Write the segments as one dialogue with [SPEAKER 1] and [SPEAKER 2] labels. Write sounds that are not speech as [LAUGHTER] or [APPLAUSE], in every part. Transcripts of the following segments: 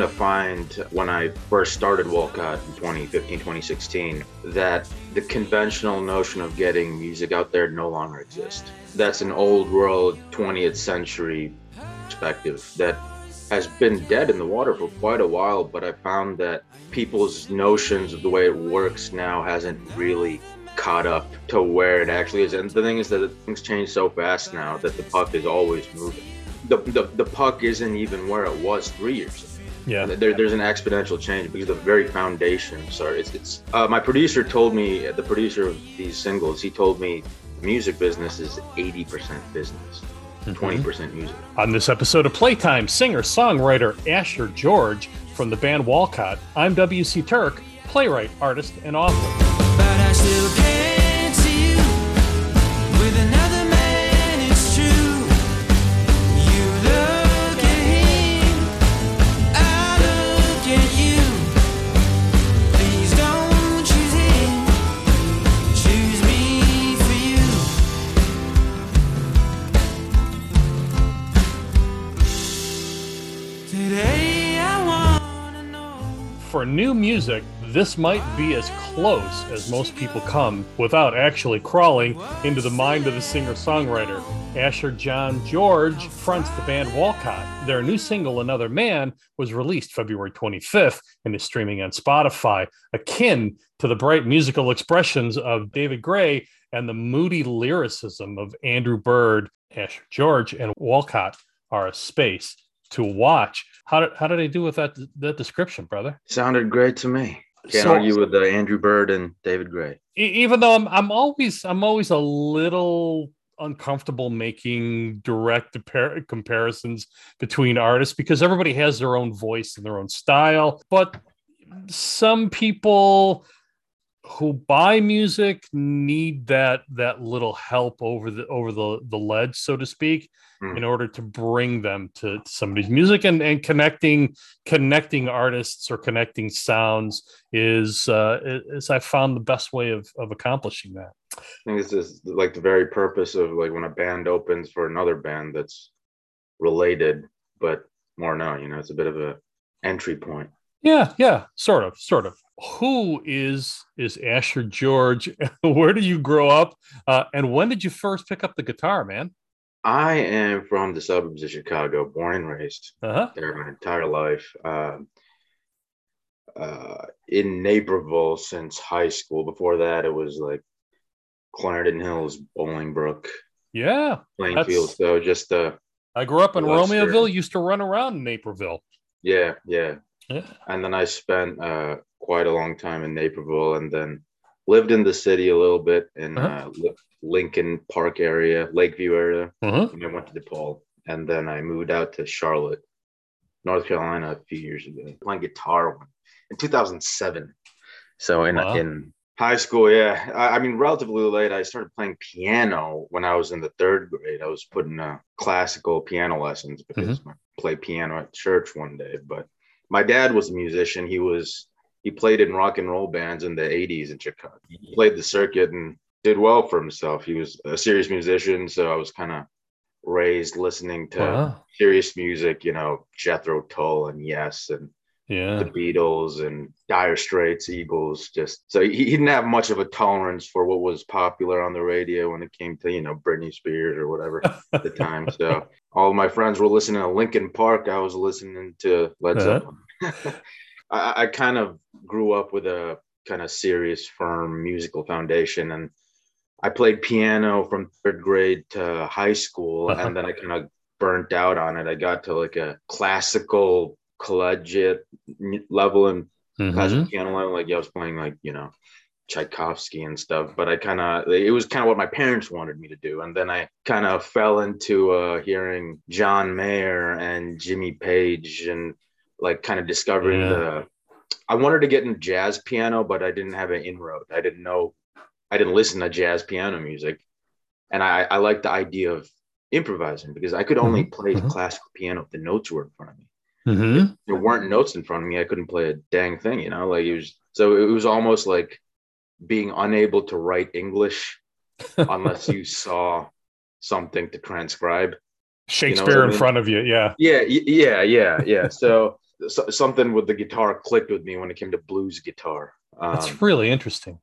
[SPEAKER 1] to find when I first started Walcot in 2015, 2016, that the conventional notion of getting music out there no longer exists. That's an old world 20th century perspective that has been dead in the water for quite a while, but I found that people's notions of the way it works now hasn't really caught up to where it actually is. And the thing is that things change so fast now that the puck is always moving. The, the, the puck isn't even where it was three years ago.
[SPEAKER 2] Yeah.
[SPEAKER 1] There, there's an exponential change because the very foundation. Sorry, It's, it's uh, my producer told me, the producer of these singles, he told me the music business is 80% business, 20% music.
[SPEAKER 2] On this episode of Playtime, singer songwriter Asher George from the band Walcot. I'm W.C. Turck, playwright, artist, and author. Music, this might be as close as most people come without actually crawling into the mind of the singer songwriter. Asher John George fronts the band Walcot. Their new single, Another Man, was released February 25th and is streaming on Spotify, akin to the bright musical expressions of David Gray and the moody lyricism of Andrew Bird. Asher George and Walcot are a space to watch. How did, how did I do with that, that description, brother?
[SPEAKER 1] Sounded great to me. Can't
[SPEAKER 2] So-
[SPEAKER 1] argue with uh, Andrew Bird and David Gray.
[SPEAKER 2] Even though I'm I'm always I'm always a little uncomfortable making direct compar- comparisons between artists because everybody has their own voice and their own style but some people who buy music need that that little help over the over the the ledge so to speak
[SPEAKER 1] Hmm.
[SPEAKER 2] in order to bring them to, to somebody's music and and connecting connecting artists or connecting sounds is uh is i found the best way of of accomplishing that
[SPEAKER 1] I think this is like the very purpose of like when a band opens for another band that's related, but more known. You know, it's a bit of a entry point.
[SPEAKER 2] Yeah yeah sort of sort of who is is asher george [LAUGHS] where did you grow up uh and when did you first pick up the guitar man
[SPEAKER 1] I am from the suburbs of Chicago, born and raised
[SPEAKER 2] uh-huh
[SPEAKER 1] there my entire life. Um, uh, in Naperville since high school. Before that, it was like Clarendon Hills, Bolingbrook,
[SPEAKER 2] yeah
[SPEAKER 1] Plainfield. So just uh,
[SPEAKER 2] i grew up in romeoville used to run around in naperville
[SPEAKER 1] yeah, yeah.
[SPEAKER 2] Yeah
[SPEAKER 1] and then I spent uh, quite a long time in Naperville, and then lived in the city a little bit in
[SPEAKER 2] Uh-huh.
[SPEAKER 1] uh, Lincoln Park area, Lakeview area.
[SPEAKER 2] uh-huh.
[SPEAKER 1] And I went to DePaul, and then I moved out to Charlotte, North Carolina, a few years ago, playing guitar in 2007. So in
[SPEAKER 2] Wow.
[SPEAKER 1] in high school, yeah, I, I mean, relatively late. I started playing piano when I was in the third grade. I was putting uh, classical piano lessons because I played piano at church one day. But my dad was a musician. He was he played in rock and roll bands in the 80s in Chicago. He played the circuit and did well for himself. He was a serious musician, so I was kind of raised listening to
[SPEAKER 2] Wow.
[SPEAKER 1] serious music, you know, Jethro Tull and Yes and
[SPEAKER 2] yeah
[SPEAKER 1] the Beatles and Dire Straits, Eagles. Just so he, he didn't have much of a tolerance for what was popular on the radio when it came to you know Britney Spears or whatever at the time. So [LAUGHS] all of my friends were listening to Linkin Park. I was listening to Led
[SPEAKER 2] Uh-huh.
[SPEAKER 1] Zeppelin. [LAUGHS] I, I kind of grew up with a kind of serious, firm musical foundation, and I played piano from third grade to high school,
[SPEAKER 2] Uh-huh.
[SPEAKER 1] and then I kind of burnt out on it. I got to like a classical collegiate level in
[SPEAKER 2] Mhm.
[SPEAKER 1] classical piano level. Like yeah, I was playing like you know Tchaikovsky and stuff, but I kind of it was kind of what my parents wanted me to do, and then I kind of fell into uh, hearing John Mayer and Jimmy Page and like kind of discovering
[SPEAKER 2] Yeah.
[SPEAKER 1] the. I wanted to get into jazz piano, but I didn't have an inroad. I didn't know, I didn't listen to jazz piano music, and I I liked the idea of improvising because I could only play
[SPEAKER 2] mhm.
[SPEAKER 1] classical piano if the notes were in front of me.
[SPEAKER 2] Mm-hmm.
[SPEAKER 1] there weren't notes in front of me, I couldn't play a dang thing, you know, like it was so it was almost like being unable to write English [LAUGHS] unless you saw something to transcribe.
[SPEAKER 2] Shakespeare
[SPEAKER 1] what I
[SPEAKER 2] in
[SPEAKER 1] mean?
[SPEAKER 2] front of you. Yeah.
[SPEAKER 1] Yeah, yeah, yeah, yeah. So, [LAUGHS] so something with the guitar clicked with me when it came to blues guitar.
[SPEAKER 2] That's
[SPEAKER 1] Um,
[SPEAKER 2] really interesting.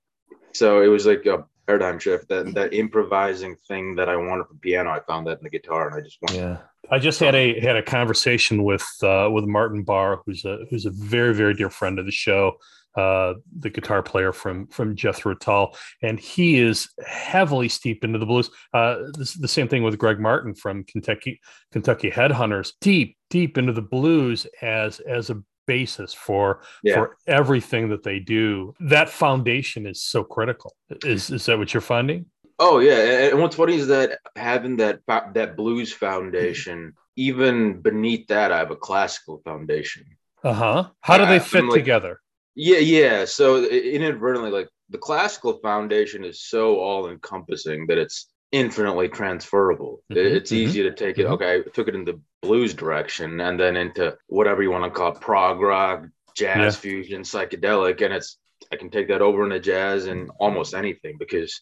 [SPEAKER 1] so it was like a paradigm shift. That that improvising thing that I wanted for piano, I found that in the guitar, and I just went.
[SPEAKER 2] Yeah. I just had a had a conversation with uh, with Martin Barre, who's a who's a very very dear friend of the show, uh, the guitar player from from Jethro Tull, and he is heavily steeped into the blues. Uh, this, the same thing with Greg Martin from Kentucky Kentucky Headhunters, deep deep into the blues as as a basis for
[SPEAKER 1] Yeah.
[SPEAKER 2] for everything that they do. That foundation is so critical. Is is that what you're finding?
[SPEAKER 1] Oh yeah, and- what's funny is that having that that blues foundation, [LAUGHS] even beneath that, I have a classical foundation.
[SPEAKER 2] Uh huh. How do they fit
[SPEAKER 1] like-
[SPEAKER 2] together?
[SPEAKER 1] Yeah, yeah. So inadvertently, like the classical foundation is so all encompassing that it's infinitely transferable.
[SPEAKER 2] Mhm,
[SPEAKER 1] It's
[SPEAKER 2] mhm,
[SPEAKER 1] easy to take it.
[SPEAKER 2] mhm.
[SPEAKER 1] Okay, I took it in the blues direction, and then into whatever you want to call it, prog rock, jazz
[SPEAKER 2] Yeah.
[SPEAKER 1] fusion, psychedelic, and it's I can take that over into jazz and almost anything because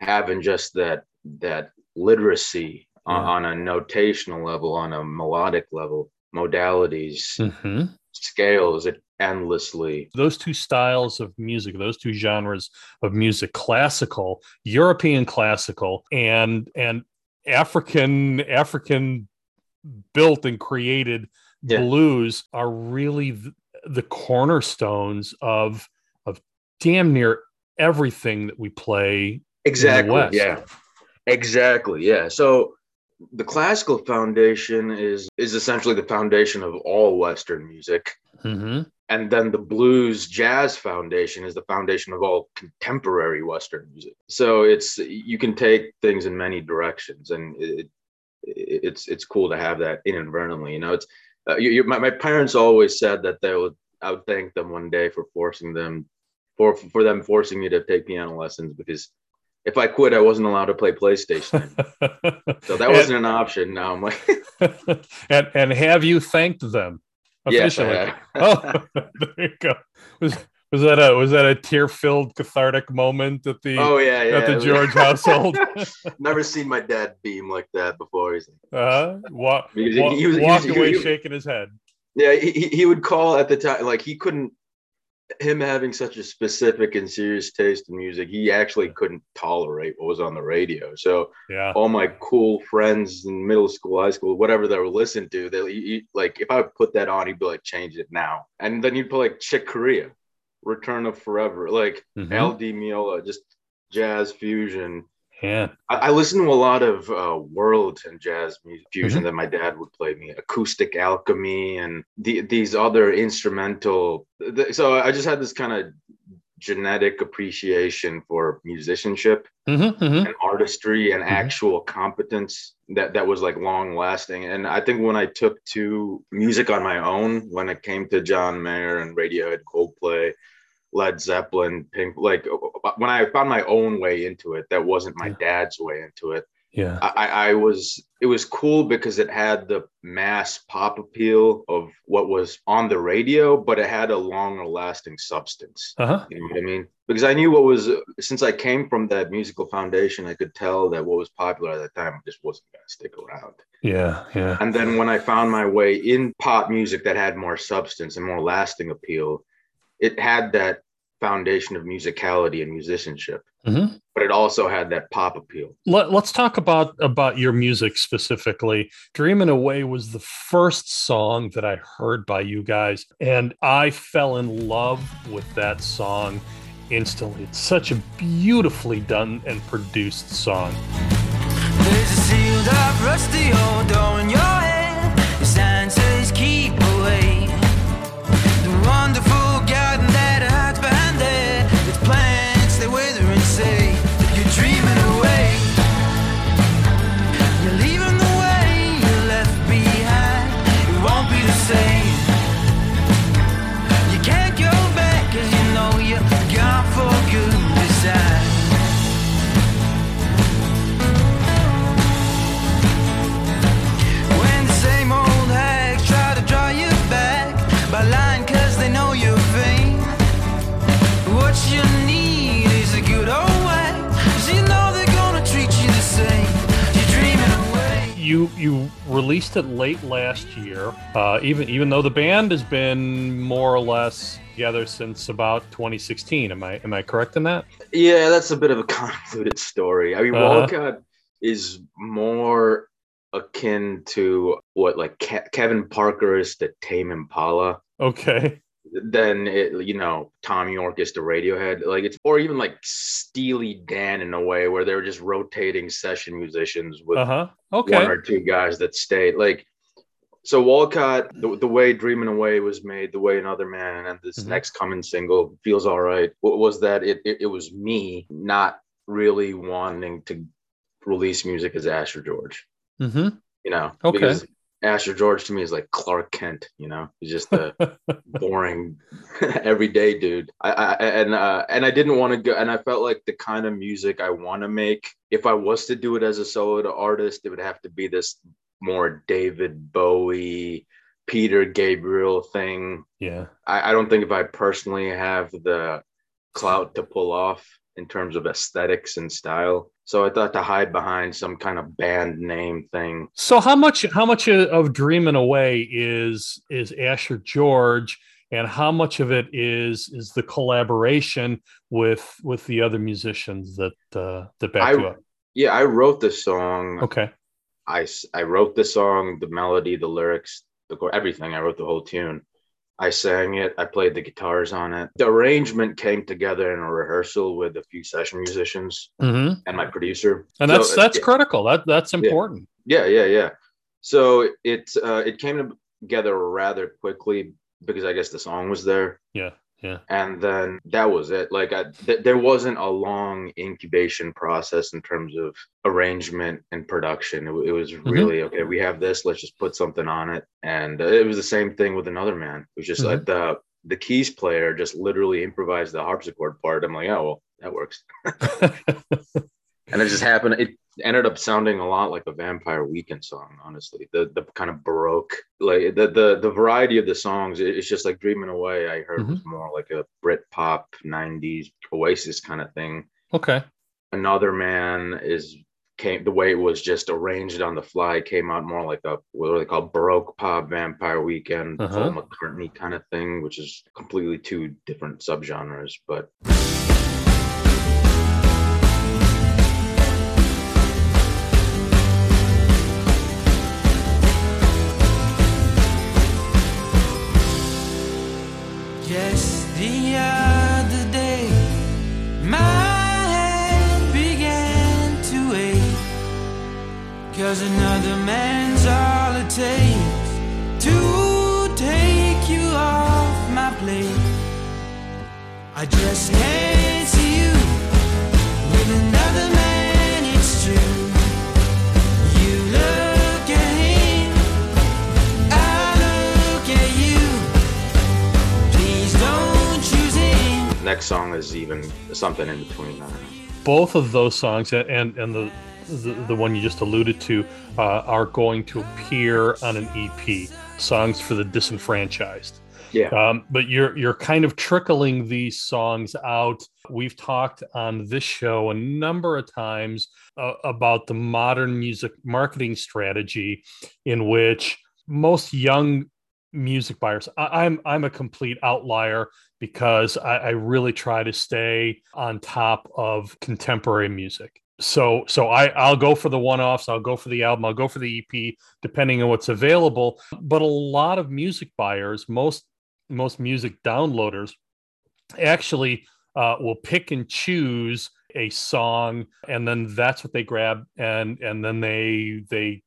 [SPEAKER 1] having just that that literacy on,
[SPEAKER 2] Yeah.
[SPEAKER 1] on a notational level, on a melodic level, modalities,
[SPEAKER 2] hmm
[SPEAKER 1] scales, it endlessly
[SPEAKER 2] those two styles of music those two genres of music classical european classical and and african african built and created
[SPEAKER 1] Yeah.
[SPEAKER 2] blues are really th- the cornerstones of of damn near everything that we play
[SPEAKER 1] Exactly.
[SPEAKER 2] West.
[SPEAKER 1] Yeah. Exactly. Yeah. So the classical foundation is is essentially the foundation of all Western music.
[SPEAKER 2] hmm
[SPEAKER 1] And then the blues jazz foundation is the foundation of all contemporary Western music. So it's you can take things in many directions, and it, it's it's cool to have that inadvertently. You know, it's uh, you, you, my my parents always said that they would I would thank them one day for forcing them for for them forcing me to take piano lessons because if I quit, I wasn't allowed to play PlayStation. [LAUGHS] So that wasn't an option. Now I'm like, [LAUGHS]
[SPEAKER 2] and and have you thanked them
[SPEAKER 1] yes,
[SPEAKER 2] officially
[SPEAKER 1] have.
[SPEAKER 2] oh [LAUGHS] there you go was was that a was that a tear filled cathartic moment at the
[SPEAKER 1] oh yeah, yeah.
[SPEAKER 2] at the George [LAUGHS] household?
[SPEAKER 1] Never seen my dad beam like that before. He's like,
[SPEAKER 2] uh, [LAUGHS]
[SPEAKER 1] Because he- he was- he
[SPEAKER 2] walked
[SPEAKER 1] was-
[SPEAKER 2] away
[SPEAKER 1] he-
[SPEAKER 2] shaking his head.
[SPEAKER 1] yeah, he, he- he would call at the time, like he couldn't. Him having such a specific and serious taste in music, he actually couldn't tolerate what was on the radio. So
[SPEAKER 2] Yeah.
[SPEAKER 1] all my cool friends in middle school, high school, whatever they were listening to, they he- he- like if I would put that on, he'd be like, change it now. And then you'd put like Chick Corea, Return to Forever, like
[SPEAKER 2] Mhm.
[SPEAKER 1] Al Di Meola, just jazz fusion.
[SPEAKER 2] Yeah.
[SPEAKER 1] I, I listen to a lot of uh, world and jazz music fusion
[SPEAKER 2] Mm-hmm.
[SPEAKER 1] that my dad would play me, acoustic alchemy, and the, these other instrumental. th- so I just had this kind of genetic appreciation for musicianship
[SPEAKER 2] Mhm, mhm.
[SPEAKER 1] and artistry and
[SPEAKER 2] Mhm.
[SPEAKER 1] actual competence that that was like long lasting. And I think when I took to music on my own, when it came to John Mayer and Radiohead, Coldplay, Led Zeppelin, Pink, like when I found my own way into it, that wasn't my
[SPEAKER 2] Yeah.
[SPEAKER 1] dad's way into it.
[SPEAKER 2] Yeah.
[SPEAKER 1] I, I was it was cool because it had the mass pop appeal of what was on the radio, but it had a longer lasting substance.
[SPEAKER 2] Uh huh.
[SPEAKER 1] You know what I mean? Because I knew what was since I came from that musical foundation, I could tell that what was popular at that time just wasn't going to stick around.
[SPEAKER 2] Yeah. Yeah.
[SPEAKER 1] And then when I found my way in pop music that had more substance and more lasting appeal, it had that foundation of musicality and musicianship,
[SPEAKER 2] Mhm.
[SPEAKER 1] but it also had that pop appeal.
[SPEAKER 2] Let, let's talk about about your music specifically. "Dreamin' Away" was the first song that I heard by you guys, and I fell in love with that song instantly. It's such a beautifully done and produced song.
[SPEAKER 3] you you
[SPEAKER 2] released it late last year. Uh, even even though the band has been more or less together since about 2016. Am I am I correct in that?
[SPEAKER 1] Yeah, that's a bit of a [LAUGHS] convoluted story. I mean,
[SPEAKER 2] uh-huh.
[SPEAKER 1] Walcot is more akin to what like Ke- Kevin Parker is to Tame Impala.
[SPEAKER 2] Okay
[SPEAKER 1] than it, you know Thom Yorke is to Radiohead. Like it's or even like Steely Dan in a way where they're just rotating session musicians with
[SPEAKER 2] Uh huh. okay.
[SPEAKER 1] one or two guys that stayed. Like so Walcot, the, the way Dreaming Away was made, the way Another Man and this
[SPEAKER 2] Mhm.
[SPEAKER 1] next coming single feels all right. Was that? It, it it was me not really wanting to release music as Asher George.
[SPEAKER 2] Mm-hmm.
[SPEAKER 1] You know,
[SPEAKER 2] Okay.
[SPEAKER 1] because Asher George to me is like Clark Kent. You know, he's just a [LAUGHS] boring [LAUGHS] everyday dude. I, I and uh, and I didn't want to go, and I felt like the kind of music I want to make. If I was to do it as a solo artist, it would have to be this more David Bowie, Peter Gabriel thing.
[SPEAKER 2] Yeah.
[SPEAKER 1] I, I don't think if I personally have the clout to pull off in terms of aesthetics and style. So I thought to hide behind some kind of band name thing.
[SPEAKER 2] So how much how much of Dreaming Away is is Asher George, and how much of it is is the collaboration with with the other musicians that uh, that back
[SPEAKER 1] I-
[SPEAKER 2] you up?
[SPEAKER 1] Yeah, I wrote the song.
[SPEAKER 2] Okay.
[SPEAKER 1] I I wrote the song, the melody, the lyrics, the everything. I wrote the whole tune. I sang it. I played the guitars on it. The arrangement came together in a rehearsal with a few session musicians
[SPEAKER 2] Mm-hmm.
[SPEAKER 1] and my producer.
[SPEAKER 2] And
[SPEAKER 1] So,
[SPEAKER 2] that's that's critical. That that's important.
[SPEAKER 1] yeah, yeah, yeah. So it uh, it came together rather quickly because I guess the song was there,
[SPEAKER 2] Yeah. Yeah.
[SPEAKER 1] and then that was it. Like I, th- there wasn't a long incubation process in terms of arrangement and production. It, it was really okay. We have this. Let's just put something on it, and uh, it was the same thing with another man. It was just like the the keys player just literally improvised the harpsichord part. I'm like, oh well, that works. [LAUGHS] [LAUGHS] and it just happened. It ended up sounding a lot like a Vampire Weekend song. Honestly, the the kind of baroque, like the the the variety of the songs. It's just like Dreaming Away. I heard was more like a Brit pop '90s Oasis kind of thing.
[SPEAKER 2] okay.
[SPEAKER 1] Another Man is came the way it was just arranged on the fly came out more like a what are they called baroque pop Vampire Weekend
[SPEAKER 2] Uh-huh.
[SPEAKER 1] Paul McCartney kind of thing, which is completely two different subgenres, but.
[SPEAKER 3] Just the other day, my head began to ache. Cause another man's all it takes to take you off my plate. I just can't see you with another man, it's true.
[SPEAKER 1] Next song is even something in between. I don't know.
[SPEAKER 2] Both of those songs and and, and the, the the one you just alluded to uh, are going to appear on an EP. Songs for the disenfranchised.
[SPEAKER 1] Yeah.
[SPEAKER 2] Um, but you're you're kind of trickling these songs out. We've talked on this show a number of times uh, about the modern music marketing strategy, in which most young music buyers. I, I'm I'm a complete outlier because I, I really try to stay on top of contemporary music. So so I I'll go for the one-offs, I'll go for the album, I'll go for the EP, depending on what's available. But a lot of music buyers, most most music downloaders, actually uh, will pick and choose a song, and then that's what they grab, and and then they they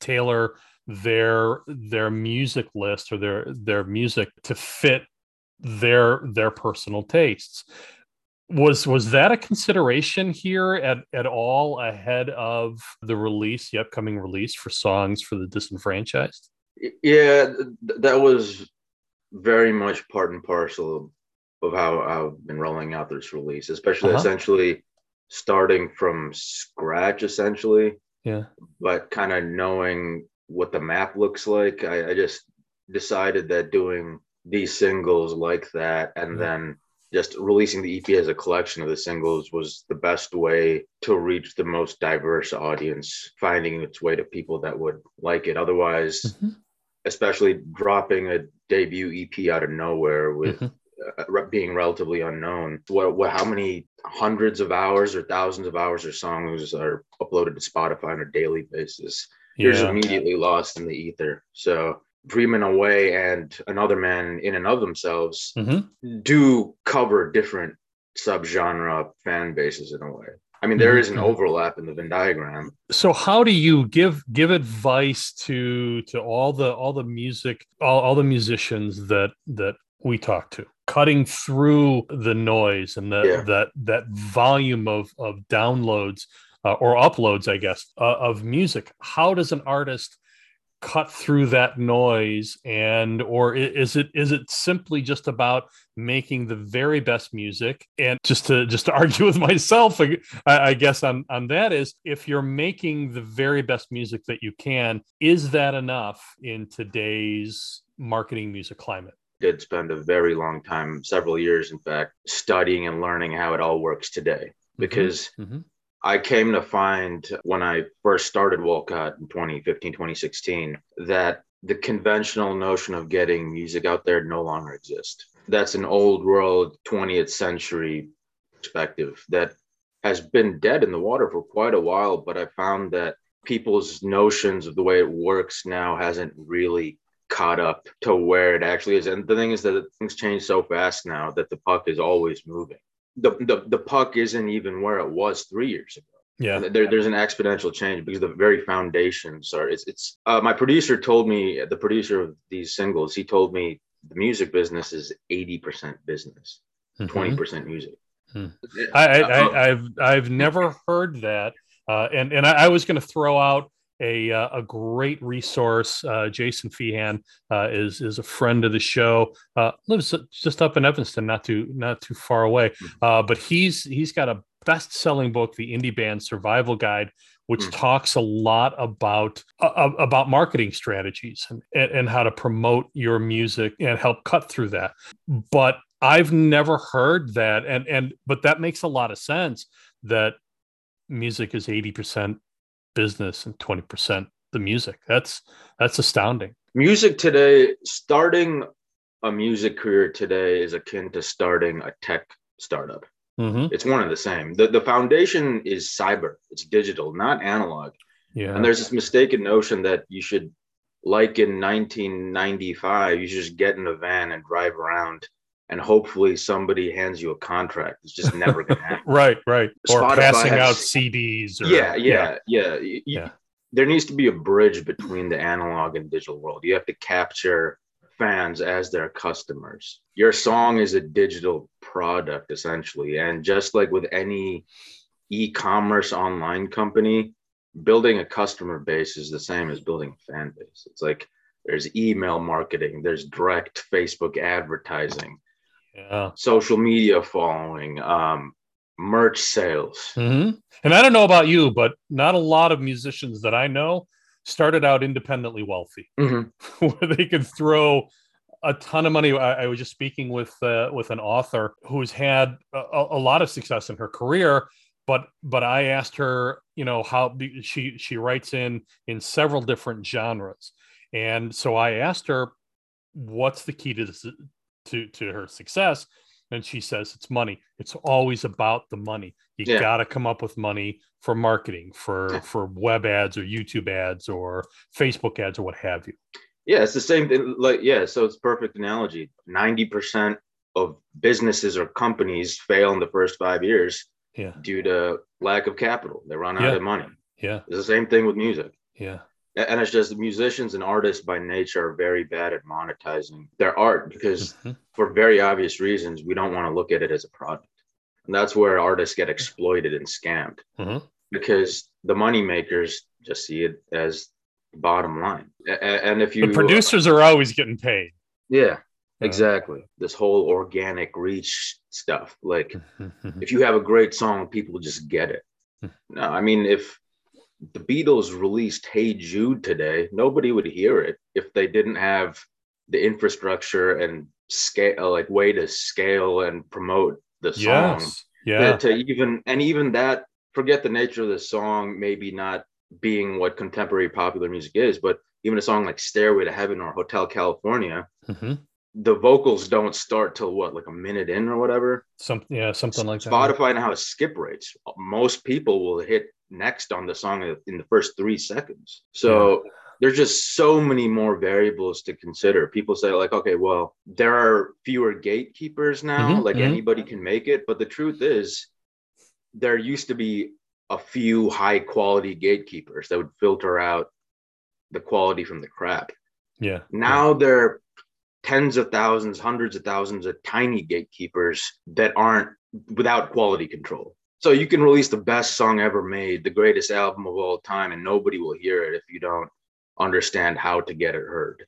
[SPEAKER 2] tailor their their music list or their their music to fit their their personal tastes was was that a consideration here at at all ahead of the release the upcoming release for songs for the disenfranchised
[SPEAKER 1] Yeah, th- that was very much part and parcel of how I've been rolling out this release, especially
[SPEAKER 2] Uh-huh.
[SPEAKER 1] essentially starting from scratch, essentially,
[SPEAKER 2] yeah
[SPEAKER 1] but kind of knowing what the map looks like. I, I just decided that doing these singles like that and
[SPEAKER 2] Yeah.
[SPEAKER 1] then just releasing the EP as a collection of the singles was the best way to reach the most diverse audience, finding its way to people that would like it. Otherwise, mm-hmm. especially dropping a debut EP out of nowhere with mm-hmm. uh, being relatively unknown, what, what, how many hundreds of hours or thousands of hours of songs are uploaded to Spotify on a daily basis? Yeah. You're immediately lost in the ether. So Dreaming Away and Another Man in and of themselves mm-hmm. do cover different subgenre fan bases in a way. I mean, there is an mm-hmm. overlap in the Venn diagram.
[SPEAKER 2] So, how do you give give advice to to all the all the music all, all the musicians that that we talk to, cutting through the noise and the, yeah. that that volume of of downloads uh, or uploads, I guess, uh, of music? How does an artist cut through that noise and or is it is it simply just about making the very best music and just to just to [LAUGHS] argue with myself I, I, guess on on that is if you're making the very best music that you can is that enough in today's marketing music climate
[SPEAKER 1] did spend a very long time several years in fact studying and learning how it all works today mm-hmm. because mm-hmm. I came to find when I first started Walcot in 2015, 2016, that the conventional notion of getting music out there no longer exists. That's an old world 20th century perspective that has been dead in the water for quite a while. But I found that people's notions of the way it works now hasn't really caught up to where it actually is. And the thing is that things change so fast now that the puck is always moving the, the the puck isn't even where it was three years ago.
[SPEAKER 2] Yeah,
[SPEAKER 1] there, there's an exponential change because the very foundations are. It's it's. Uh, my producer told me, the producer of these singles, he told me the music business is eighty percent business, mm-hmm. 20 mm-hmm. percent music.
[SPEAKER 2] Hmm. I, I, have I've never heard that, uh, and and I, I was going to throw out a uh, a great resource. Uh, Jason Feehan uh, is is a friend of the show. Uh, lives just up in Evanston, not too not too far away. Mm-hmm. Uh, but he's he's got a best selling book, The Indie Band Survival Guide, which mm. talks a lot about uh, about marketing strategies and, and how to promote your music and help cut through that. But I've never heard that, and and but that makes a lot of sense that music is 80% business and 20% the music. That's that's astounding.
[SPEAKER 1] Music today, starting a music career today is akin to starting a tech startup. Mm-hmm. It's one and the same. The the foundation is cyber. It's digital, not analog. Yeah. And there's this mistaken notion that you should like in 1995, you should just get in a van and drive around and hopefully somebody hands you a contract. It's just never going [LAUGHS] to happen.
[SPEAKER 2] right, right. Or passing has, out CDs. Or,
[SPEAKER 1] yeah, yeah, yeah. yeah. yeah. There needs to be a bridge between the analog and digital world. You have to capture fans as their customers. Your song is a digital product essentially, and just like with any e-commerce online company, building a customer base is the same as building a fan base. It's like there's email marketing, there's direct Facebook advertising, yeah. social media following, um, merch sales.
[SPEAKER 2] Mm-hmm. And I don't know about you, but not a lot of musicians that I know started out independently wealthy, mm-hmm. [LAUGHS] where they could throw a ton of money. I, I was just speaking with uh, with an author who's had a, a, lot of success in her career, but but I asked her, you know, how she she writes in in several different genres, and so I asked her, what's the key to this to to her success. And she says it's money. It's always about the money. You yeah. got to come up with money for marketing for for web ads or youtube ads or facebook ads or what have you.
[SPEAKER 1] Yeah it's the same thing like yeah so it's perfect analogy. 90% of businesses or companies fail in the first five years
[SPEAKER 2] yeah.
[SPEAKER 1] due to lack of capital. They run out yeah. of money.
[SPEAKER 2] Yeah.
[SPEAKER 1] It's the same thing with music.
[SPEAKER 2] Yeah
[SPEAKER 1] and it's just musicians and artists by nature are very bad at monetizing their art because mm-hmm. for very obvious reasons we don't want to look at it as a product and that's where artists get exploited and scammed mm-hmm. because the money makers just see it as bottom line and if you
[SPEAKER 2] the producers are always getting paid
[SPEAKER 1] yeah exactly this whole organic reach stuff like mm-hmm. if you have a great song people just get it hmm. no i mean if the Beatles released Hey Jude today, nobody would hear it if they didn't have the infrastructure and scale like way to scale and promote the song
[SPEAKER 2] Yes. Yeah.
[SPEAKER 1] to even and even that forget the nature of the song maybe not being what contemporary popular music is but even a song like stairway to heaven or hotel california
[SPEAKER 2] hmm
[SPEAKER 1] the vocals don't start till what like a minute in or whatever
[SPEAKER 2] Some, yeah, something like that.
[SPEAKER 1] spotify now has skip rates most people will hit next on the song in the first three seconds so there's just so many more variables to consider people say like okay well there are fewer gatekeepers now
[SPEAKER 2] Mhm,
[SPEAKER 1] like
[SPEAKER 2] mhm.
[SPEAKER 1] anybody can make it but the truth is there used to be a few high quality gatekeepers that would filter out the quality from the crap
[SPEAKER 2] Yeah.
[SPEAKER 1] now there are tens of thousands, hundreds of thousands of tiny gatekeepers that aren't without quality control. So you can release the best song ever made, the greatest album of all time, and nobody will hear it if you don't understand how to get it heard.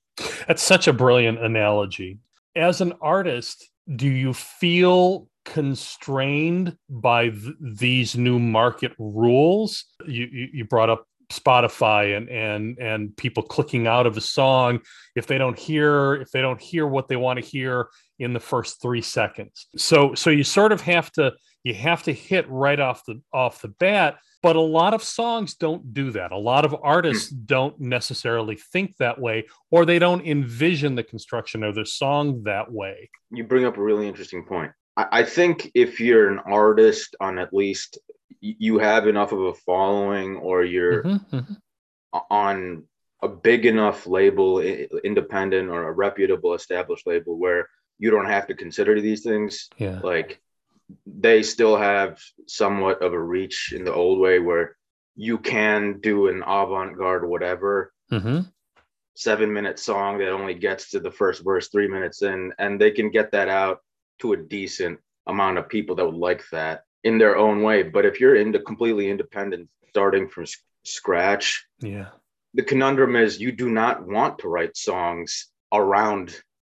[SPEAKER 2] That's such a brilliant analogy. As an artist, do you feel constrained by th- these new market rules? You, you you brought up Spotify and and and people clicking out of a song if they don't hear if they don't hear what they want to hear in the first 3 seconds. So so you sort of have to you have to hit right off the off the bat but a lot of songs don't do that a lot of artists don't necessarily think that way or they don't envision the construction of their song that way
[SPEAKER 1] You bring up a really interesting point. I, I think if you're an artist on at least you have enough of a following or you're
[SPEAKER 2] Mhm, mhm.
[SPEAKER 1] on a big enough label, independent or a reputable established label where you don't have to consider these things.
[SPEAKER 2] yeah
[SPEAKER 1] Like they still have somewhat of a reach in the old way where you can do an avant-garde whatever
[SPEAKER 2] Mhm.
[SPEAKER 1] seven minute song that only gets to the first verse three minutes in and they can get that out to a decent amount of people that would like that in their own way but if you're into completely independent starting from s- scratch
[SPEAKER 2] yeah
[SPEAKER 1] the conundrum is you do not want to write songs around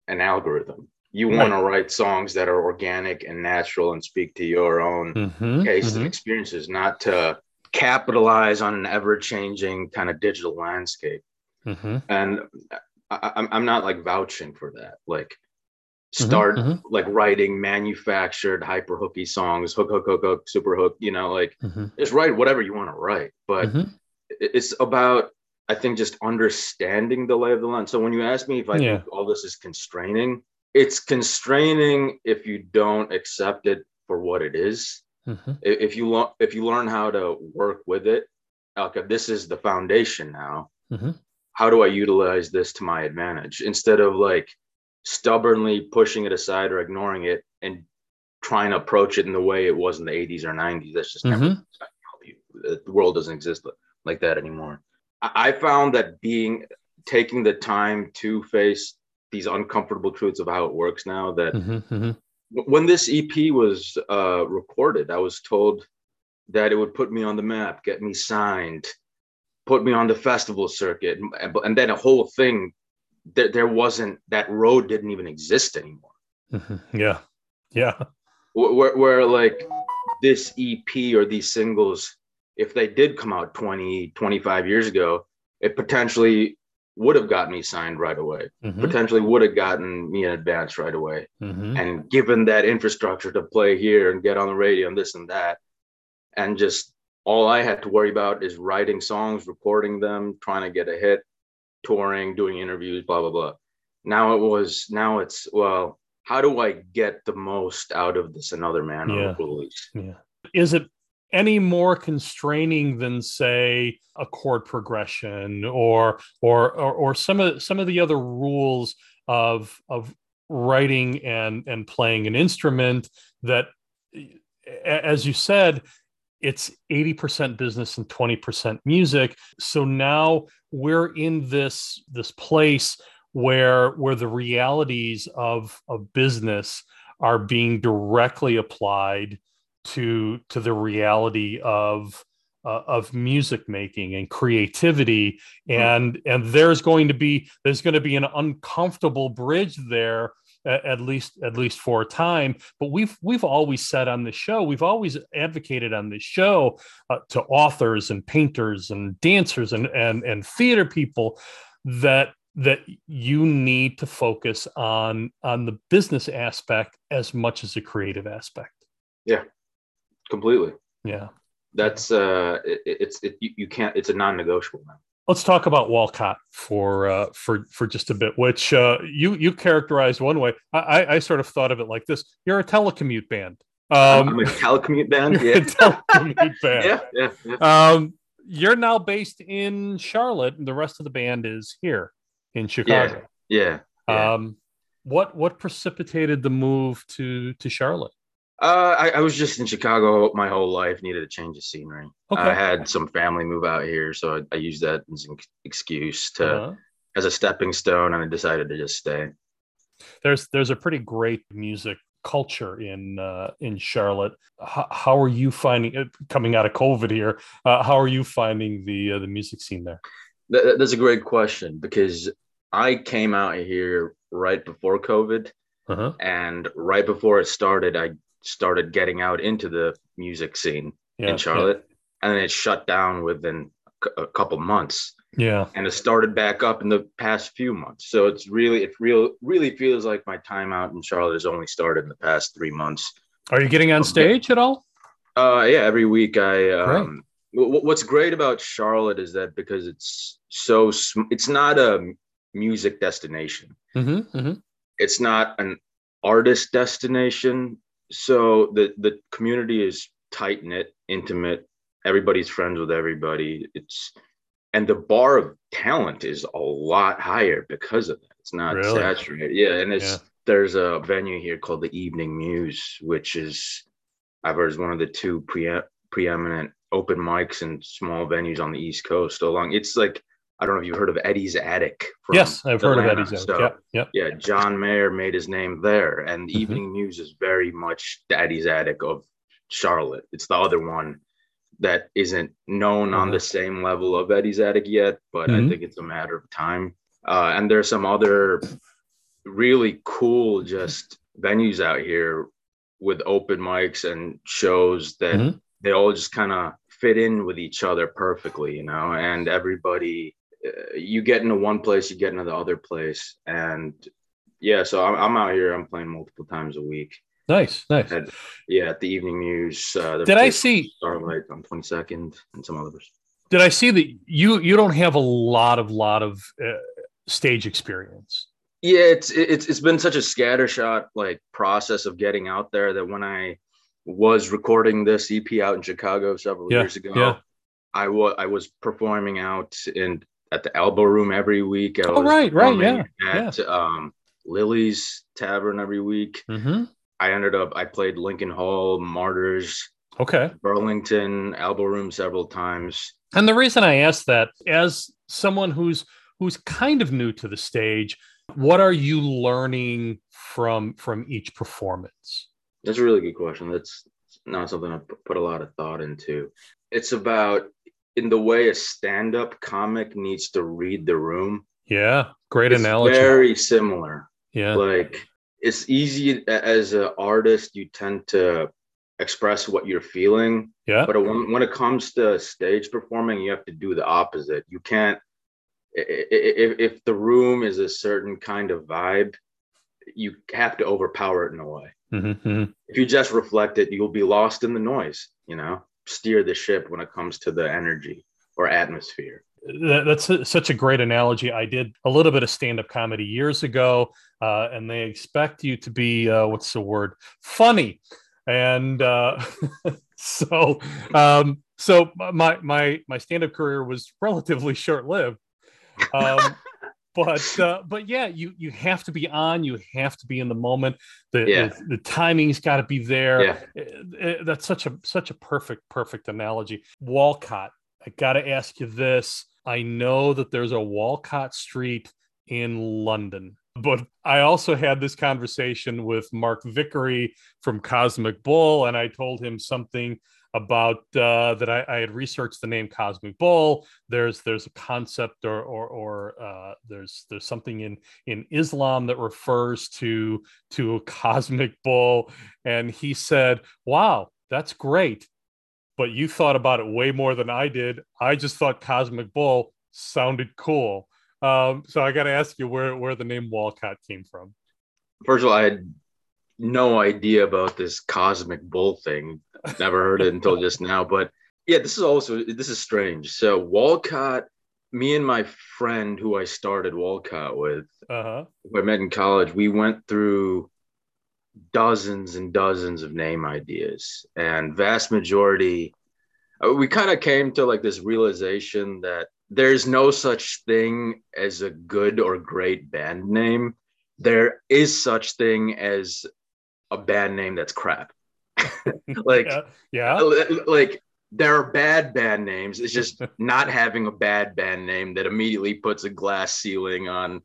[SPEAKER 1] an algorithm. You want to write songs that are organic and natural and speak to your own
[SPEAKER 2] Mhm,
[SPEAKER 1] tastes and
[SPEAKER 2] mhm.
[SPEAKER 1] experiences, not to capitalize on an ever-changing kind of digital landscape.
[SPEAKER 2] Mhm.
[SPEAKER 1] And I, I'm I'm not like vouching for that. Like start
[SPEAKER 2] mhm.
[SPEAKER 1] like writing manufactured hyper hooky songs, hook hook hook hook, super hook. You know, like
[SPEAKER 2] Mhm.
[SPEAKER 1] just write whatever you want to write, but it's about i think just understanding the lay of the land so when you ask me if i
[SPEAKER 2] Yeah.
[SPEAKER 1] think all this is constraining it's constraining if you don't accept it for what it is
[SPEAKER 2] Mhm.
[SPEAKER 1] If you lo- if you learn how to work with it okay this is the foundation now
[SPEAKER 2] Mhm.
[SPEAKER 1] how do i utilize this to my advantage instead of like stubbornly pushing it aside or ignoring it and trying to approach it in the way it was in the 80s or 90s that's just never
[SPEAKER 2] Mhm.
[SPEAKER 1] you. The the world doesn't exist like that anymore. I I found that being taking the time to face these uncomfortable truths of how it works now that
[SPEAKER 2] Mhm. Mhm.
[SPEAKER 1] when this EP was uh, recorded, I was told that it would put me on the map, get me signed, put me on the festival circuit, and, and then a whole thing. There, there wasn't that road didn't even exist anymore.
[SPEAKER 2] Mhm. yeah yeah
[SPEAKER 1] where, where, where like this EP or these singles, if they did come out 20, 25 years ago, it potentially would have got me signed right away,
[SPEAKER 2] Mhm.
[SPEAKER 1] potentially would have gotten me an advance right away.
[SPEAKER 2] Mhm.
[SPEAKER 1] And given that infrastructure to play here and get on the radio and this and that, and just all I had to worry about is writing songs, recording them, trying to get a hit, touring, doing interviews, blah, blah, blah. Now it was, now it's, well, how do I get the most out of this another man
[SPEAKER 2] Yeah.
[SPEAKER 1] of release?
[SPEAKER 2] Yeah. Is it any more constraining than say a chord progression or or or, or some of some of the other rules of of writing and and playing an instrument that as you said it's 80% business and 20% music. So now we're in this this place where where the realities of of business are being directly applied to to the reality of uh, of music making and creativity. And and there's going to be there's going to be an uncomfortable bridge there at, at least at least for a time. But we've we've always said on the show we've always advocated on the show uh, to authors and painters and dancers and and and theater people that that you need to focus on on the business aspect as much as the creative aspect.
[SPEAKER 1] Completely.
[SPEAKER 2] Yeah.
[SPEAKER 1] That's uh, it, it's it, you, can't. It's a non-negotiable now.
[SPEAKER 2] Let's talk about Walcot for uh, for for just a bit, which uh, you you characterized one way. I, I sort of thought of it like this: you're a telecommute band.
[SPEAKER 1] I'm
[SPEAKER 2] Um,
[SPEAKER 1] a telecommute band. [LAUGHS] Yeah.
[SPEAKER 2] telecommute band. [LAUGHS]
[SPEAKER 1] yeah, yeah, yeah.
[SPEAKER 2] Um, you're now based in Charlotte, and the rest of the band is here in Chicago.
[SPEAKER 1] yeah. yeah.
[SPEAKER 2] Um, what what precipitated the move to to Charlotte?
[SPEAKER 1] Uh, I, I was just in Chicago my whole life. Needed a change of scenery.
[SPEAKER 2] Okay.
[SPEAKER 1] I had some family move out here, so I, I used that as an excuse to
[SPEAKER 2] Uh-huh.
[SPEAKER 1] as a stepping stone, and I decided to just stay.
[SPEAKER 2] There's there's a pretty great music culture in uh, in Charlotte. How, how are you finding it coming out of COVID here? Uh, how are you finding the uh, the music scene there?
[SPEAKER 1] That, that's a great question because I came out here right before COVID,
[SPEAKER 2] Uh-huh.
[SPEAKER 1] and right before it started, I started getting out into the music scene
[SPEAKER 2] Yeah,
[SPEAKER 1] in Charlotte, and then it shut down within a couple months.
[SPEAKER 2] Yeah.
[SPEAKER 1] and it started back up in the past few months. So it's really, it real really feels like my time out in Charlotte has only started in the past three months.
[SPEAKER 2] Are you getting on stage at all?
[SPEAKER 1] Uh, yeah, every week I. Um, wh- what's great about Charlotte is that because it's so, sm- it's not a music destination.
[SPEAKER 2] Mm-hmm, mm-hmm.
[SPEAKER 1] It's not an artist destination. So the the community is tight knit, intimate. Everybody's friends with everybody. It's and the bar of talent is a lot higher because of that. It's not
[SPEAKER 2] Really?
[SPEAKER 1] saturated. Yeah, and it's
[SPEAKER 2] Yeah.
[SPEAKER 1] there's a venue here called the Evening Muse, which is I've heard is one of the two pre- preeminent open mics and small venues on the East Coast. Along, it's like I don't know if you've heard of Eddie's Attic. from
[SPEAKER 2] Yes, I've heard of Eddie's. Attic.
[SPEAKER 1] So,
[SPEAKER 2] Yep, yep.
[SPEAKER 1] yeah, John Mayer made his name there, and the
[SPEAKER 2] Mhm.
[SPEAKER 1] Evening Muse is very much Daddy's Attic of Charlotte. It's the other one that isn't known on
[SPEAKER 2] Mhm.
[SPEAKER 1] the same level of Eddie's Attic yet, but
[SPEAKER 2] Mhm.
[SPEAKER 1] I think it's a matter of time. Uh, and there's some other really cool just venues out here with open mics and shows that
[SPEAKER 2] Mhm.
[SPEAKER 1] they all just kind of fit in with each other perfectly, you know, and everybody you get into one place, you get into the other place, and yeah. So I'm, I'm out here. I'm playing multiple times a week.
[SPEAKER 2] Nice, nice.
[SPEAKER 1] At, yeah, at the Evening Muse. Uh,
[SPEAKER 2] Did I see?
[SPEAKER 1] Starlight on 22nd and some others?
[SPEAKER 2] Did I see that you you don't have a lot of lot of uh, stage experience?
[SPEAKER 1] Yeah, it's it's it's been such a scattershot like process of getting out there that when I was recording this EP out in Chicago several
[SPEAKER 2] Yeah,
[SPEAKER 1] years ago,
[SPEAKER 2] yeah.
[SPEAKER 1] I was I was performing out in at the Elbow Room every week. I
[SPEAKER 2] Oh, right, right,
[SPEAKER 1] yeah. At um, Lily's Tavern every week.
[SPEAKER 2] Mm-hmm.
[SPEAKER 1] I ended up I played Lincoln Hall, Martyrs,
[SPEAKER 2] Okay.
[SPEAKER 1] Burlington, Elbow Room several times.
[SPEAKER 2] And the reason I ask that, as someone who's who's kind of new to the stage, what are you learning from from each performance?
[SPEAKER 1] That's a really good question. That's not something I put a lot of thought into. It's about in the way a stand-up comic needs to read the room.
[SPEAKER 2] Yeah, great
[SPEAKER 1] It's
[SPEAKER 2] analogy.
[SPEAKER 1] very similar.
[SPEAKER 2] yeah,
[SPEAKER 1] Like it's easy as an artist, you tend to express what you're feeling,
[SPEAKER 2] yeah,
[SPEAKER 1] but when, when it comes to stage performing, you have to do the opposite. You can't. If, if the room is a certain kind of vibe, you have to overpower it in a way
[SPEAKER 2] Mhm.
[SPEAKER 1] if you just reflect it, you'll be lost in the noise, you know, steer the ship when it comes to the energy or atmosphere.
[SPEAKER 2] That's a- such a great analogy. I did a little bit of stand-up comedy years ago, uh, and they expect you to be uh, what's the word? Funny, and uh, [LAUGHS] so um, so my my my stand-up career was relatively short-lived. Um, but uh, but yeah, you you have to be on. You have to be in the moment. The
[SPEAKER 1] Yeah.
[SPEAKER 2] the, the timing's got to be there.
[SPEAKER 1] Yeah.
[SPEAKER 2] Uh, uh, that's such a such a perfect perfect analogy. Walcot. I got to ask you this. I know that there's a Walcott Street in London, but I also had this conversation with Mark Vickery from Cosmic Bull, and I told him something about uh, that I, I had researched the name Cosmic Bull. There's there's a concept or or, or uh, there's there's something in in Islam that refers to to a cosmic bull, and he said, "Wow, that's great." But you thought about it way more than I did. I just thought Cosmic Bull sounded cool. Um, so I got to ask you where where the name Walcot came from.
[SPEAKER 1] First of all, I had no idea about this cosmic bull thing. Never heard it until just now. But yeah, this is also this is strange. So Walcot, me and my friend who I started Walcot with,
[SPEAKER 2] Uh huh.
[SPEAKER 1] who I met in college, we went through dozens and dozens of name ideas, and vast majority, uh, we kind of came to like this realization that there's no such thing as a good or great band name. There is such thing as a band name that's crap. [LAUGHS] like,
[SPEAKER 2] Yeah. Yeah.
[SPEAKER 1] like there are bad band names. It's just [LAUGHS] not having a bad band name that immediately puts a glass ceiling on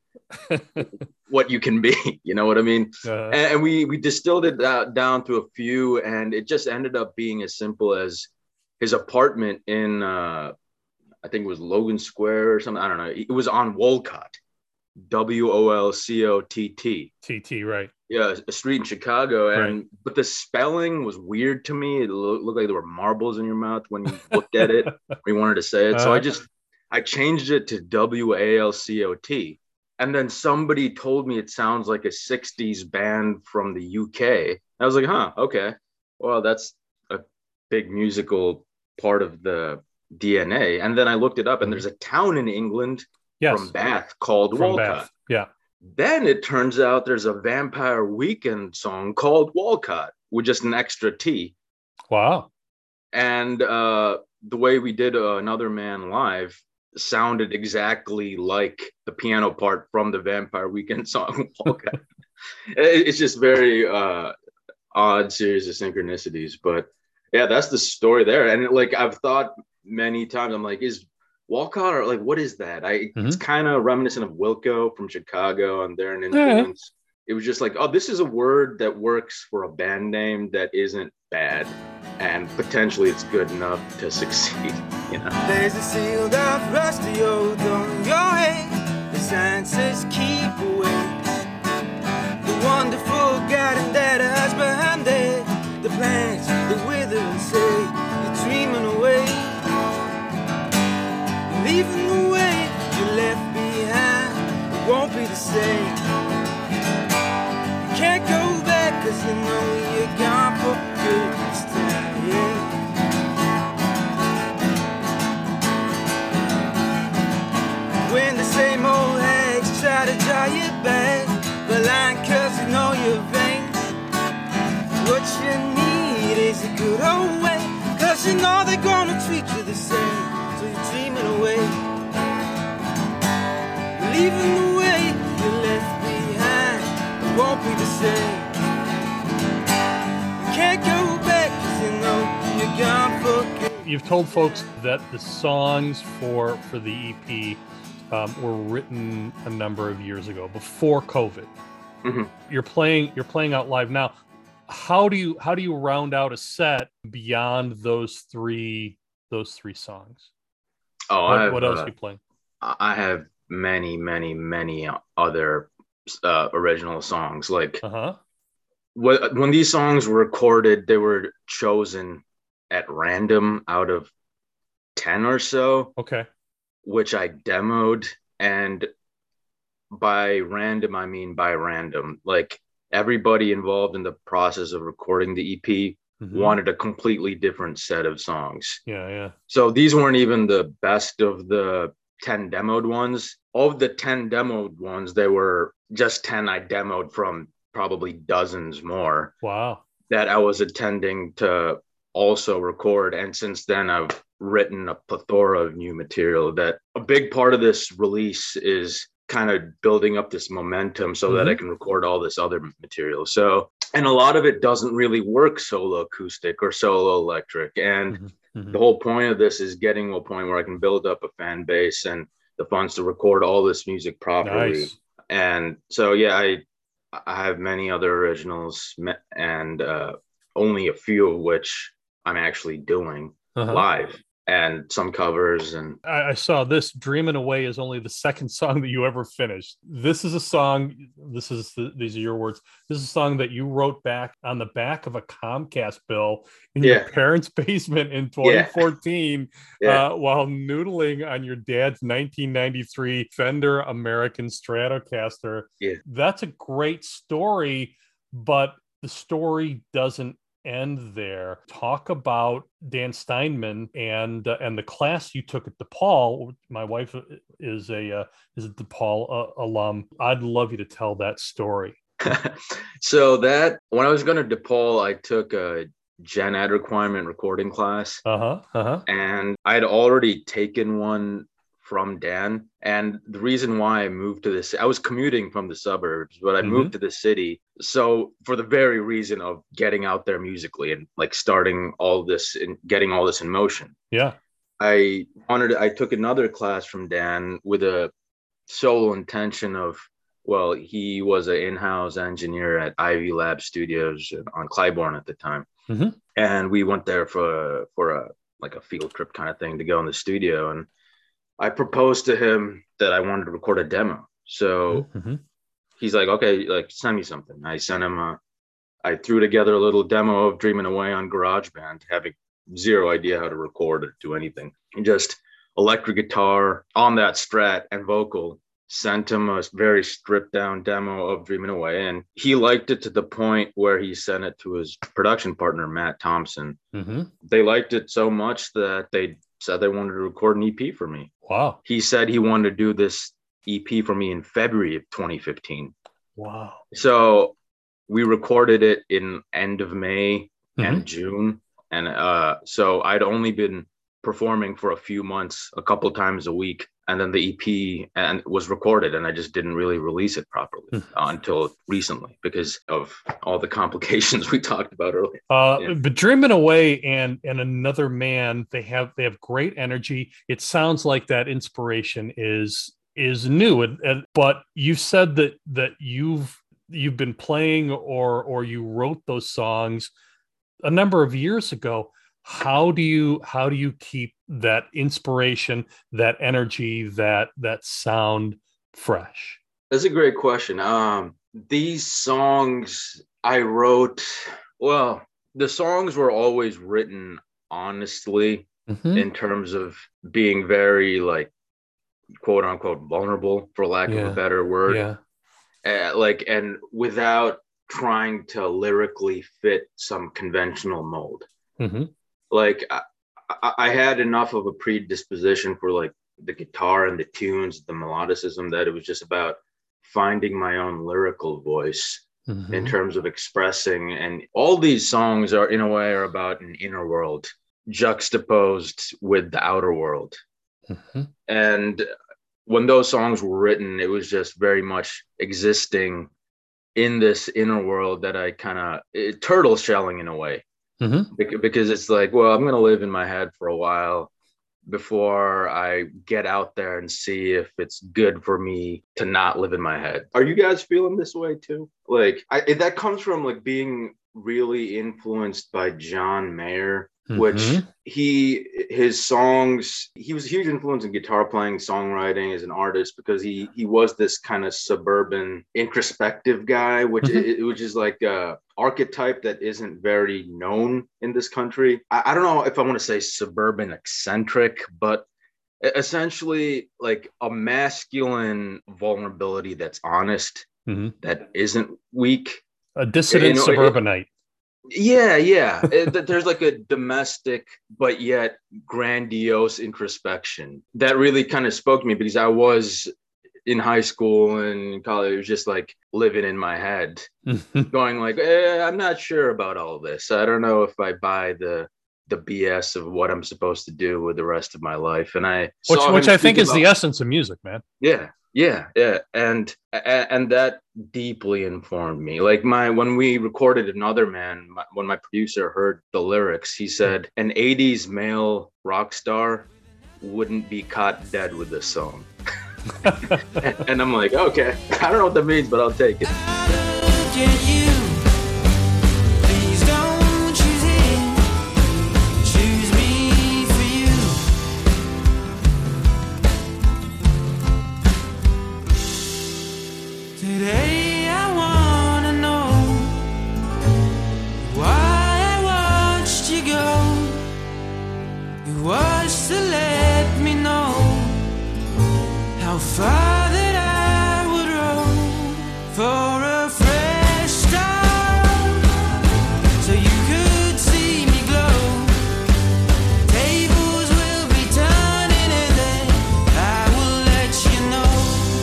[SPEAKER 1] [LAUGHS] what you can be. You know what I mean?
[SPEAKER 2] Uh,
[SPEAKER 1] And, and we we distilled it uh, down to a few, and it just ended up being as simple as his apartment in uh, I think it was Logan Square or something. I don't know. It was on Wolcott, W O L C O T T.
[SPEAKER 2] TT, right?
[SPEAKER 1] Yeah, a street in Chicago, and but the spelling was weird to me. It lo- looked like there were marbles in your mouth when you looked at it. [LAUGHS] We wanted to say it, so I
[SPEAKER 2] Uh-huh.
[SPEAKER 1] just I changed it to W A L C O T, and then somebody told me it sounds like a '60s band from the UK. I was like, huh, okay, well that's a big musical part of the DNA. And then I looked it up, and there's a town in England
[SPEAKER 2] Yes.
[SPEAKER 1] from Bath called
[SPEAKER 2] From
[SPEAKER 1] Walcot.
[SPEAKER 2] Bath. Yeah.
[SPEAKER 1] Then it turns out there's a Vampire Weekend song called Walcott with just an extra T.
[SPEAKER 2] Wow.
[SPEAKER 1] And uh, the way we did uh, Another Man Live sounded exactly like the piano part from the Vampire Weekend [LAUGHS] song. Walcott. [LAUGHS] It's just very uh, odd series of synchronicities. But yeah, that's the story there. And like I've thought many times, I'm like, is Walcot or like what is that? I it's mm-hmm. kind of reminiscent of Wilco from Chicago and they're an
[SPEAKER 2] Yeah, yeah.
[SPEAKER 1] influence. It was just like, oh, this is a word that works for a band name that isn't bad, and potentially it's good enough to [LAUGHS] succeed. You know.
[SPEAKER 3] There's a sealed off rusty old door in your head. The sign says keep away. The wonderful garden that hides behind it. The plants
[SPEAKER 2] told folks that the songs for for the EP um, were written a number of years ago, before COVID.
[SPEAKER 1] Mhm.
[SPEAKER 2] You're playing you're playing out live now. How do you how do you round out a set beyond those three those three songs?
[SPEAKER 1] Oh, I
[SPEAKER 2] What,
[SPEAKER 1] have,
[SPEAKER 2] what else
[SPEAKER 1] uh,
[SPEAKER 2] are you playing?
[SPEAKER 1] I have many, many, many other uh, original songs. Like
[SPEAKER 2] Uh huh.
[SPEAKER 1] wh- when these songs were recorded, they were chosen at random out of 10 or so,
[SPEAKER 2] Okay.
[SPEAKER 1] which I demoed. And by random, I mean by random. Like everybody involved in the process of recording the EP
[SPEAKER 2] Mhm.
[SPEAKER 1] wanted a completely different set of songs.
[SPEAKER 2] Yeah. Yeah.
[SPEAKER 1] So these weren't even the best of the 10 demoed ones. Of the 10 demoed ones, they were just 10 I demoed from probably dozens more
[SPEAKER 2] Wow.
[SPEAKER 1] that I was attending to also record. And since then, I've written a plethora of new material that a big part of this release is kind of building up this momentum so that I can record all this other material. So, and a lot of it doesn't really work solo acoustic or solo electric. And
[SPEAKER 2] Mhm.
[SPEAKER 1] the whole point of this is getting to a point where I can build up a fan base and the funds to record all this music properly.
[SPEAKER 2] Nice.
[SPEAKER 1] And so, yeah, I I have many other originals and uh, only a few of which I'm actually doing
[SPEAKER 2] Uh-huh.
[SPEAKER 1] live. and some covers and
[SPEAKER 2] I, I saw this dreaming away is only the second [LAUGHS] song that you ever finished this is a song this is the, these are your words this is a song that you wrote back on the back of a comcast bill in your parents [LAUGHS] basement in 2014 [LAUGHS]
[SPEAKER 1] Yeah.
[SPEAKER 2] uh, while noodling on your dad's 1993 fender american stratocaster
[SPEAKER 1] Yeah.
[SPEAKER 2] that's a great story but the story doesn't end there. Talk about Dan Steinman and uh, and the class you took at DePaul. My wife is a uh, is a DePaul uh, alum. I'd love you to tell that story. [LAUGHS]
[SPEAKER 1] so that when I was going to DePaul, I took a gen ed requirement recording class
[SPEAKER 2] Uh huh. Uh huh.
[SPEAKER 1] and I'd already taken one from Dan. And the reason why I moved to this, I was commuting from the suburbs, but I
[SPEAKER 2] Mhm.
[SPEAKER 1] moved to the city. So for the very reason of getting out there musically and like starting all this and getting all this in motion.
[SPEAKER 2] Yeah.
[SPEAKER 1] I wanted I took another class from Dan with a sole intention of well, he was an in-house engineer at Ivy Lab Studios on Clybourn at the time.
[SPEAKER 2] Mhm.
[SPEAKER 1] And we went there for for a like a field trip kind of thing to go in the studio and I proposed to him that I wanted to record a demo. So
[SPEAKER 2] Mhm.
[SPEAKER 1] he's like, okay, like send me something. I sent him a, I threw together a little demo of Dreaming Away on GarageBand, having zero idea how to record or do anything. Just electric guitar on that strat and vocal. Sent him a very stripped down demo of Dreaming Away, and he liked it to the point where he sent it to his production partner Matt Thompson.
[SPEAKER 2] Mhm.
[SPEAKER 1] They liked it so much that they said they wanted to record an EP for me.
[SPEAKER 2] Wow.
[SPEAKER 1] He said he wanted to do this EP for me in February of 2015.
[SPEAKER 2] Wow.
[SPEAKER 1] So we recorded it in end of May
[SPEAKER 2] Mhm.
[SPEAKER 1] and June. And uh, so I'd only been performing for a few months, a couple times a week. And then the EP and was recorded, and I just didn't really release it properly uh, until recently because of all the [LAUGHS] complications we talked about earlier.
[SPEAKER 2] Uh,
[SPEAKER 1] Yeah.
[SPEAKER 2] but dreaming away and and another man, they have they have great energy. It sounds like that inspiration is is new. And, and but you said that that you've you've been playing or or you wrote those songs a number of years ago. How do you how do you keep that inspiration, that energy, that that sound fresh?
[SPEAKER 1] That's a great question. Um, these songs I wrote, well, the songs were always written honestly
[SPEAKER 2] Mhm.
[SPEAKER 1] in terms of being very like quote unquote vulnerable for lack of a better word
[SPEAKER 2] Yeah.
[SPEAKER 1] uh, like and without trying to lyrically fit some conventional mold
[SPEAKER 2] hmm
[SPEAKER 1] like I, I had enough of a predisposition for like the guitar and the tunes the melodicism that it was just about finding my own lyrical voice
[SPEAKER 2] Mm-hmm.
[SPEAKER 1] in terms of expressing and all these songs are in a way are about an inner world juxtaposed with the outer world
[SPEAKER 2] Mhm.
[SPEAKER 1] and when those songs were written it was just very much existing in this inner world that i kind of turtle shelling in a way
[SPEAKER 2] Mhm.
[SPEAKER 1] Because it's like well i'm going to live in my head for a while before i get out there and see if it's good for me to not live in my head are you guys feeling this way too like I, that comes from like being really influenced by john mayer which
[SPEAKER 2] Mhm.
[SPEAKER 1] he his songs he was a huge influence in guitar playing songwriting as an artist because he he was this kind of suburban introspective guy which
[SPEAKER 2] Mhm.
[SPEAKER 1] i- which is like a archetype that isn't very known in this country i, I don't know if i want to say suburban eccentric but essentially like a masculine vulnerability that's honest
[SPEAKER 2] Mhm.
[SPEAKER 1] that isn't weak
[SPEAKER 2] a dissident
[SPEAKER 1] know, it-
[SPEAKER 2] suburbanite.
[SPEAKER 1] Yeah, yeah. It- there's like a domestic but yet grandiose introspection that really kind of spoke to me because I was in high school and college, it was just like living in my head, [LAUGHS] going like, eh, I'm not sure about all this. I don't know if I buy the the BS of what I'm supposed to do with the rest of my life. And I
[SPEAKER 2] which which I think is the essence of music, man.
[SPEAKER 1] yeah yeah yeah and and that deeply informed me. Like my when we recorded another man my, when my producer heard the lyrics he said an 80s male rock star wouldn't be caught dead with this song. And, [LAUGHS] and i'm like okay [LAUGHS] i don't know what that means but i'll take it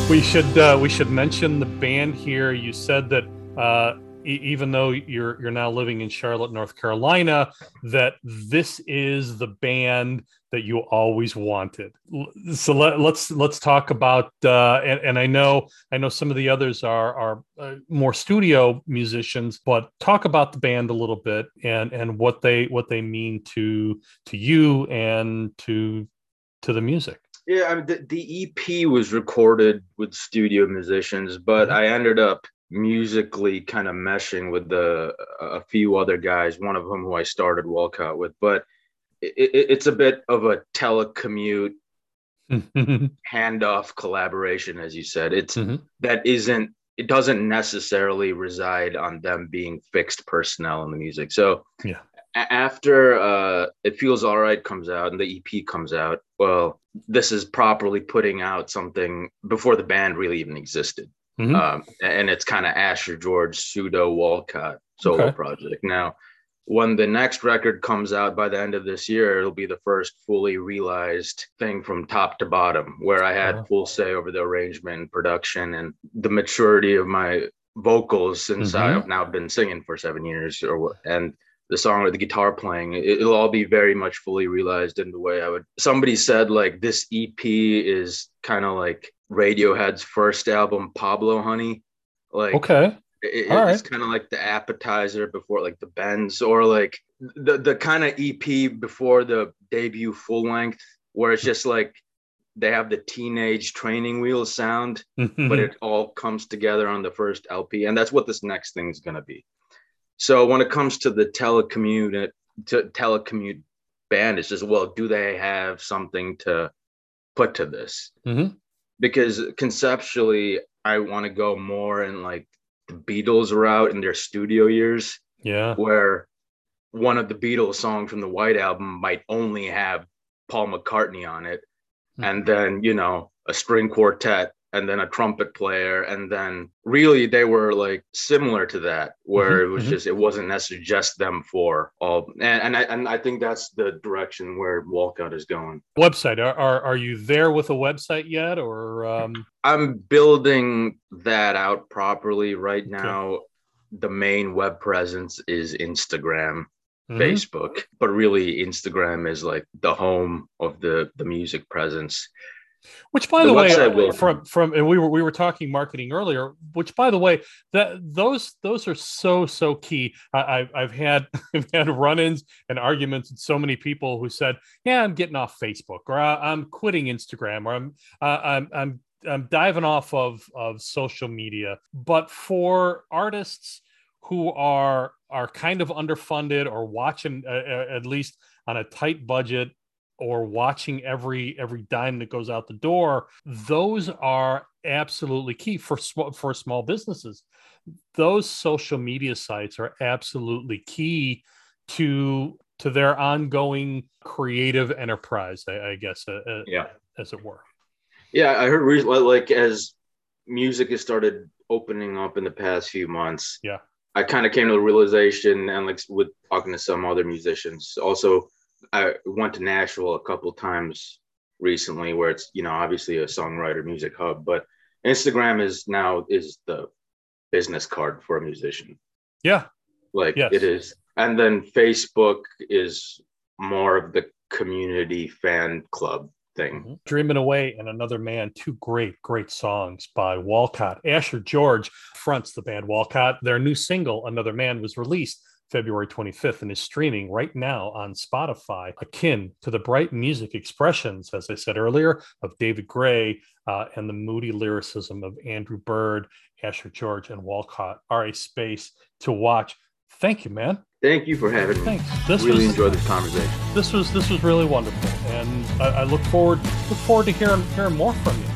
[SPEAKER 2] We should uh, we should mention the band here. You said that uh, e- even though you're you're now living in Charlotte, North Carolina, that this is the band that you always wanted. So let, let's let's talk about uh, and, and I know I know some of the others are are uh, more studio musicians, but talk about the band a little bit and and what they what they mean to to you and to to the music.
[SPEAKER 1] Yeah, I mean, the, the EP was recorded with studio musicians, but
[SPEAKER 2] Mhm.
[SPEAKER 1] I ended up musically kind of meshing with the a few other guys. One of them who I started Walcot with, but it, it, it's a bit of a telecommute [LAUGHS] handoff collaboration, as you said. It's
[SPEAKER 2] Mhm.
[SPEAKER 1] that isn't it doesn't necessarily reside on them being fixed personnel in the music. So
[SPEAKER 2] Yeah.
[SPEAKER 1] after uh it feels all right comes out and the ep comes out well this is properly putting out something before the band really even existed
[SPEAKER 2] Mhm.
[SPEAKER 1] um, and it's kind of asher george pseudo walcot solo
[SPEAKER 2] Okay.
[SPEAKER 1] project now when the next record comes out by the end of this year it'll be the first fully realized thing from top to bottom where i had
[SPEAKER 2] Wow.
[SPEAKER 1] full say over the arrangement and production and the maturity of my vocals since
[SPEAKER 2] Mhm.
[SPEAKER 1] i've now been singing for seven years or and the song or the guitar playing it, it'll all be very much fully realized in the way i would somebody said like this ep is kind of like radiohead's first album pablo honey like
[SPEAKER 2] Okay.
[SPEAKER 1] it- it's
[SPEAKER 2] right.
[SPEAKER 1] kind of like the appetizer before like the bends or like the the kind of ep before the debut full length where it's just like they have the teenage training wheels sound
[SPEAKER 2] Mm-hmm. [LAUGHS]
[SPEAKER 1] but it all comes together on the first LP, and that's what this next thing is going to be. So when it comes to the telecommute to telecommute band, it's just well, do they have something to put to this?
[SPEAKER 2] Mhm.
[SPEAKER 1] Because conceptually, I want to go more in like the Beatles route in their studio years,
[SPEAKER 2] yeah.
[SPEAKER 1] where one of the Beatles songs from the White Album might only have Paul McCartney on it, hmm. and then you know a string quartet and then a trumpet player and then really they were like similar to that where
[SPEAKER 2] Mhm,
[SPEAKER 1] it was
[SPEAKER 2] mhm.
[SPEAKER 1] just it wasn't necessarily just them four all and, and I and I think that's the direction where Walcot is going.
[SPEAKER 2] Website. Are, are are you there with a website yet, or um,
[SPEAKER 1] I'm building that out properly right
[SPEAKER 2] Okay.
[SPEAKER 1] now. The main web presence is Instagram,
[SPEAKER 2] mhm.
[SPEAKER 1] Facebook, but really Instagram is like the home of the the music presence.
[SPEAKER 2] Which, by
[SPEAKER 1] The
[SPEAKER 2] the, way, from from and we were we were talking marketing earlier. Which, by the way, that those those are so so key. I, I've I've had [LAUGHS] I've had run-ins and arguments with so many people who said, "Yeah, I'm getting off Facebook, or "I- I'm quitting Instagram, or I'm uh, I'm I'm I'm diving off of of social media." But for artists who are are kind of underfunded or watching uh, uh, at least on a tight budget or watching every every dime that goes out the door those are absolutely key for sm- for small businesses those social media sites are absolutely key to to their ongoing creative enterprise i, I guess uh, uh,
[SPEAKER 1] Yeah.
[SPEAKER 2] as it were
[SPEAKER 1] Yeah, I heard re- like as music has started opening up in the past few months.
[SPEAKER 2] Yeah.
[SPEAKER 1] I kind of came to the realization, and like with talking to some other musicians, also I went to Nashville a couple times recently, where it's you know obviously a songwriter music hub, but Instagram is now is the business card for a musician.
[SPEAKER 2] yeah
[SPEAKER 1] Like
[SPEAKER 2] Yes.
[SPEAKER 1] it is, and then Facebook is more of the community fan club thing. Mm-hmm.
[SPEAKER 2] Dreaming Away and Another Man, two great, great songs by Walcot. Asher George fronts the band Walcot. Their new single, Another Man, was released February 25th and is streaming right now on Spotify, akin to the bright music expressions, as I said earlier, of David Gray uh, and the moody lyricism of Andrew Bird, Asher George, and Walcot are a space to watch. Thank you, man.
[SPEAKER 1] Thank you for having me.
[SPEAKER 2] Thanks. This
[SPEAKER 1] really
[SPEAKER 2] was
[SPEAKER 1] enjoyed this conversation.
[SPEAKER 2] this was this was really wonderful, and I, I look forward look forward to hearing hearing more from
[SPEAKER 3] you.